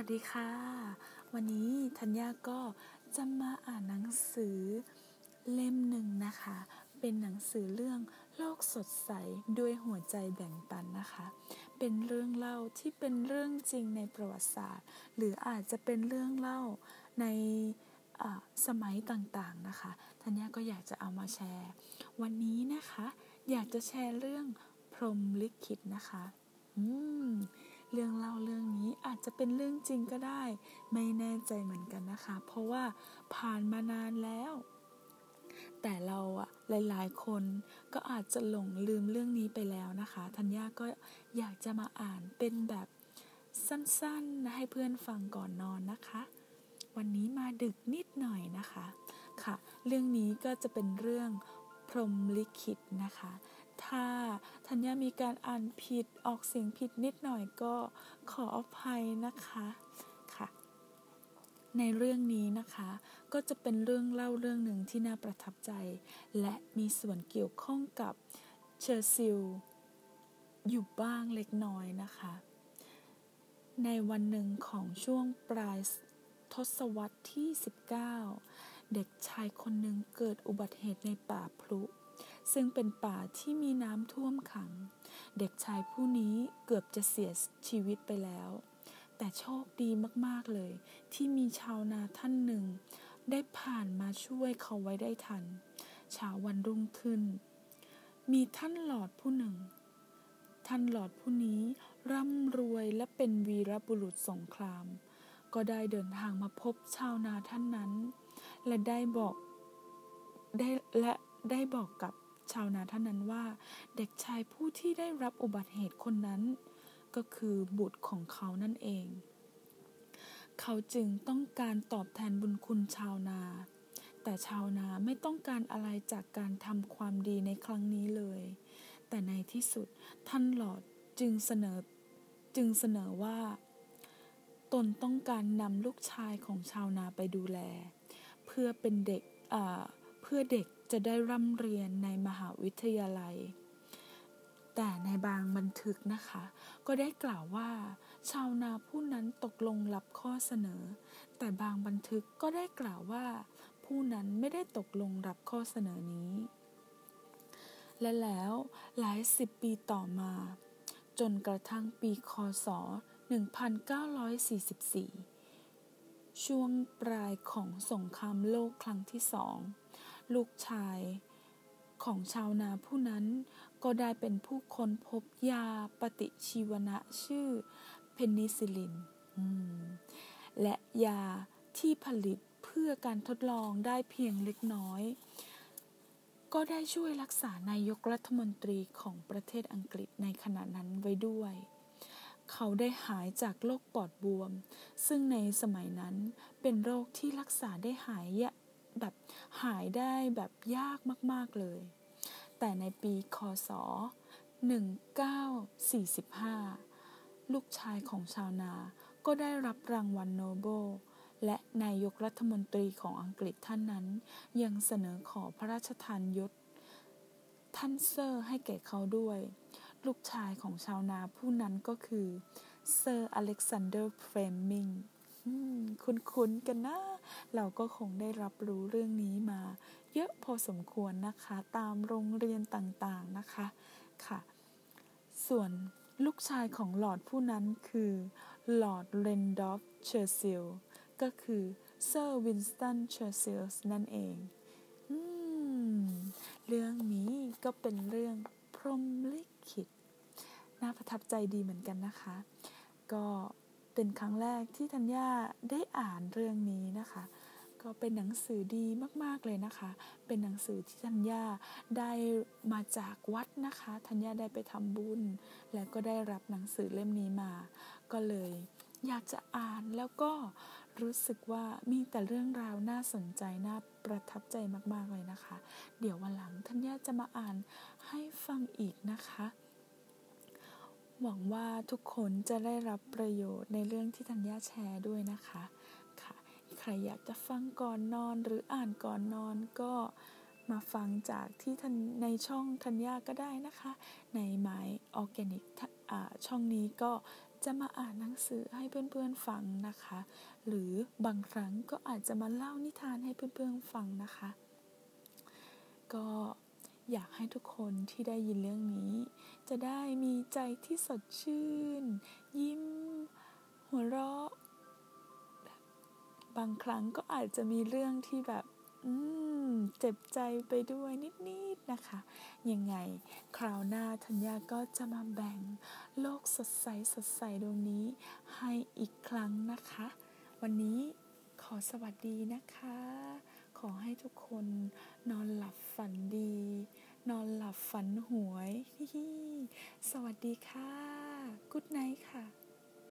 วัสดีค่ะ วันนี้ธัญญาก็จะมาอ่านหนังสือเล่มหนึ่งนะคะ เป็นหนังสือเรื่องโลกสดใสด้วยหัวใจแบ่งปันนะคะ เป็นเรื่องเล่าที่เป็นเรื่องจริงในประวัติศาสตร์ หรืออาจจะเป็นเรื่องเล่าในสมัยต่างๆนะคะธัญญาก็อยากจะเอามาแชร์ วันนี้นะคะ อยากจะแชร์เรื่องพรมลิขิตนะคะ อืม เรื่องเล่าเรื่องนี้อาจจะเป็นเรื่องจริงก็ได้ ไม่แน่ใจเหมือนกันนะคะ เพราะว่าผ่านมานานแล้ว แต่เราอะหลาย ๆ คนก็อาจจะหลงลืมเรื่องนี้ไปแล้วนะคะ ธัญญาก็อยากจะมาอ่านเป็นแบบสั้นๆ ให้เพื่อนฟังก่อนนอนนะคะ วันนี้มาดึกนิดหน่อยนะคะ ค่ะ เรื่องนี้ก็จะเป็นเรื่องพรหมลิขิตนะคะ ถ้าธัญญามีการอ่านผิดออกเสียงผิดนิดหน่อยก็ขออภัยนะคะค่ะ ในเรื่องนี้นะคะ ก็จะเป็นเรื่องเล่าเรื่องหนึ่งที่น่าประทับใจ และมีส่วนเกี่ยวข้องกับเชอร์ซิลอยู่บ้างเล็กน้อยนะคะ ในวันหนึ่งของช่วงปลายทศวรรษที่ 19 เด็กชายคนหนึ่งเกิดอุบัติเหตุในป่าพลุ ซึ่งเป็นป่าที่มีน้ำท่วมขัง เด็กชายผู้นี้เกือบจะเสียชีวิตไปแล้ว แต่โชคดีมากๆเลย ที่มีชาวนาท่านหนึ่ง ได้ผ่านมาช่วยเขาไว้ได้ทันเช้าวันรุ่งขึ้น มีท่านหลอดผู้หนึ่ง ท่านหลอดผู้นี้ร่ำรวยและเป็นวีรบุรุษสงคราม ก็ได้เดินทางมาพบชาวนาท่านนั้น และได้บอกได้และ ได้บอกกับชาวนาท่านนั้นว่า เด็กชายผู้ที่ได้รับอุบัติเหตุคนนั้น ก็คือบุตรของเขานั่นเอง เขาจึงต้องการตอบแทนบุญคุณชาวนา แต่ชาวนาไม่ต้องการอะไรจากการทำความดีในครั้งนี้เลย แต่ในที่สุดท่านหลอดจึงเสนอจึงเสนอว่า ตนต้องการนำลูกชายของชาวนาไปดูแล เพื่อเป็นเด็กเพื่อเด็กจะได้ร่ำเรียนในมหาวิทยาลัย แต่ในบางบันทึกนะคะ ก็ได้กล่าวว่า ชาวนาผู้นั้นตกลงรับข้อเสนอ แต่บางบันทึกก็ได้กล่าวว่า ผู้นั้นไม่ได้ตกลงรับข้อเสนอนี้ และแล้วหลายสิบปีต่อมา จนกระทั่งปีคศ 1944 ช่วงปลายของสงครามโลกครั้งที่สอง ลูกชายของชาวนาผู้นั้นก็ได้เป็นผู้ค้นพบยาปฏิชีวนะชื่อเพนิซิลิน และยาที่ผลิตเพื่อการทดลองได้เพียงเล็กน้อย ก็ได้ช่วยรักษานายกรัฐมนตรีของประเทศอังกฤษในขณะนั้นไว้ด้วย เขาได้หายจากโรคปอดบวม ซึ่งในสมัยนั้นเป็นโรคที่รักษาได้หาย แบบหายได้แบบยากมากๆเลย แต่ในปีคศ 1945 ลูกชายของชาวนาก็ได้รับรางวัลโนเบลและนายกรัฐมนตรีของอังกฤษท่านนั้น ยังเสนอขอพระราชทานยศ ท่านเซอร์ให้แก่เขาด้วย ลูกชายของชาวนาผู้นั้นก็คือเซอร์อเล็กซานเดอร์เฟลมมิง คุ้นๆกันนะ เราก็คงได้รับรู้เรื่องนี้มา เยอะพอสมควรนะคะ ตามโรงเรียนต่างๆนะคะค่ะ ส่วนลูกชายของลอร์ดผู้นั้นคือลอร์ดแรนดอล์ฟเชอร์ชิลก็คือเซอร์วินสตันเชอร์ชิลนั่นเองอืมเรื่องนี้ก็เป็นเรื่องพรหมลิขิต น่าประทับใจดีเหมือนกันนะคะ ก็ เป็นครั้งแรกที่ธัญญาได้อ่านเรื่องนี้นะคะ ก็เป็นหนังสือดีมากๆเลยนะคะ เป็นหนังสือที่ธัญญาได้มาจากวัดนะคะธัญญาได้ไปทำบุญ แล้วก็ได้รับหนังสือเล่มนี้มา ก็เลยอยากจะอ่านแล้วก็รู้สึกว่ามีแต่เรื่องราวน่าสนใจ น่าประทับใจมากๆเลยนะคะ เดี๋ยววันหลังธัญญาจะมาอ่านให้ฟังอีกนะคะ หวังว่าทุกคนจะได้รับประโยชน์ในเรื่องที่ธัญญาแชร์ด้วยนะคะค่ะใครอยากจะฟังก่อนนอนหรืออ่านก่อนนอนก็มาฟังจากที่ทันในช่องธัญญาก็ได้นะคะ ในไม้ออร์แกนิกช่องนี้ก็จะมาอ่านหนังสือให้เพื่อนๆฟังนะคะ หรือบางครั้งก็อาจจะมาเล่านิทานให้เพื่อนๆฟังนะคะ ก็ อยากให้ทุกคนที่ได้ยินเรื่องนี้ จะได้มีใจที่สดชื่น ยิ้ม หัวเราะ บางครั้งก็อาจจะมีเรื่องที่แบบอืมเจ็บใจไปด้วยนิดๆนะคะ ยังไงคราวหน้าธัญญาก็จะมาแบ่งโลกสดใสสดใสดวงนี้ให้อีกครั้งนะคะ วันนี้ขอสวัสดีนะคะ อให้ทุกคนนอนหลับฝันดี นอนหลับฝันหวย สวัสดีค่ะ กุ๊ดไนท์ค่ะ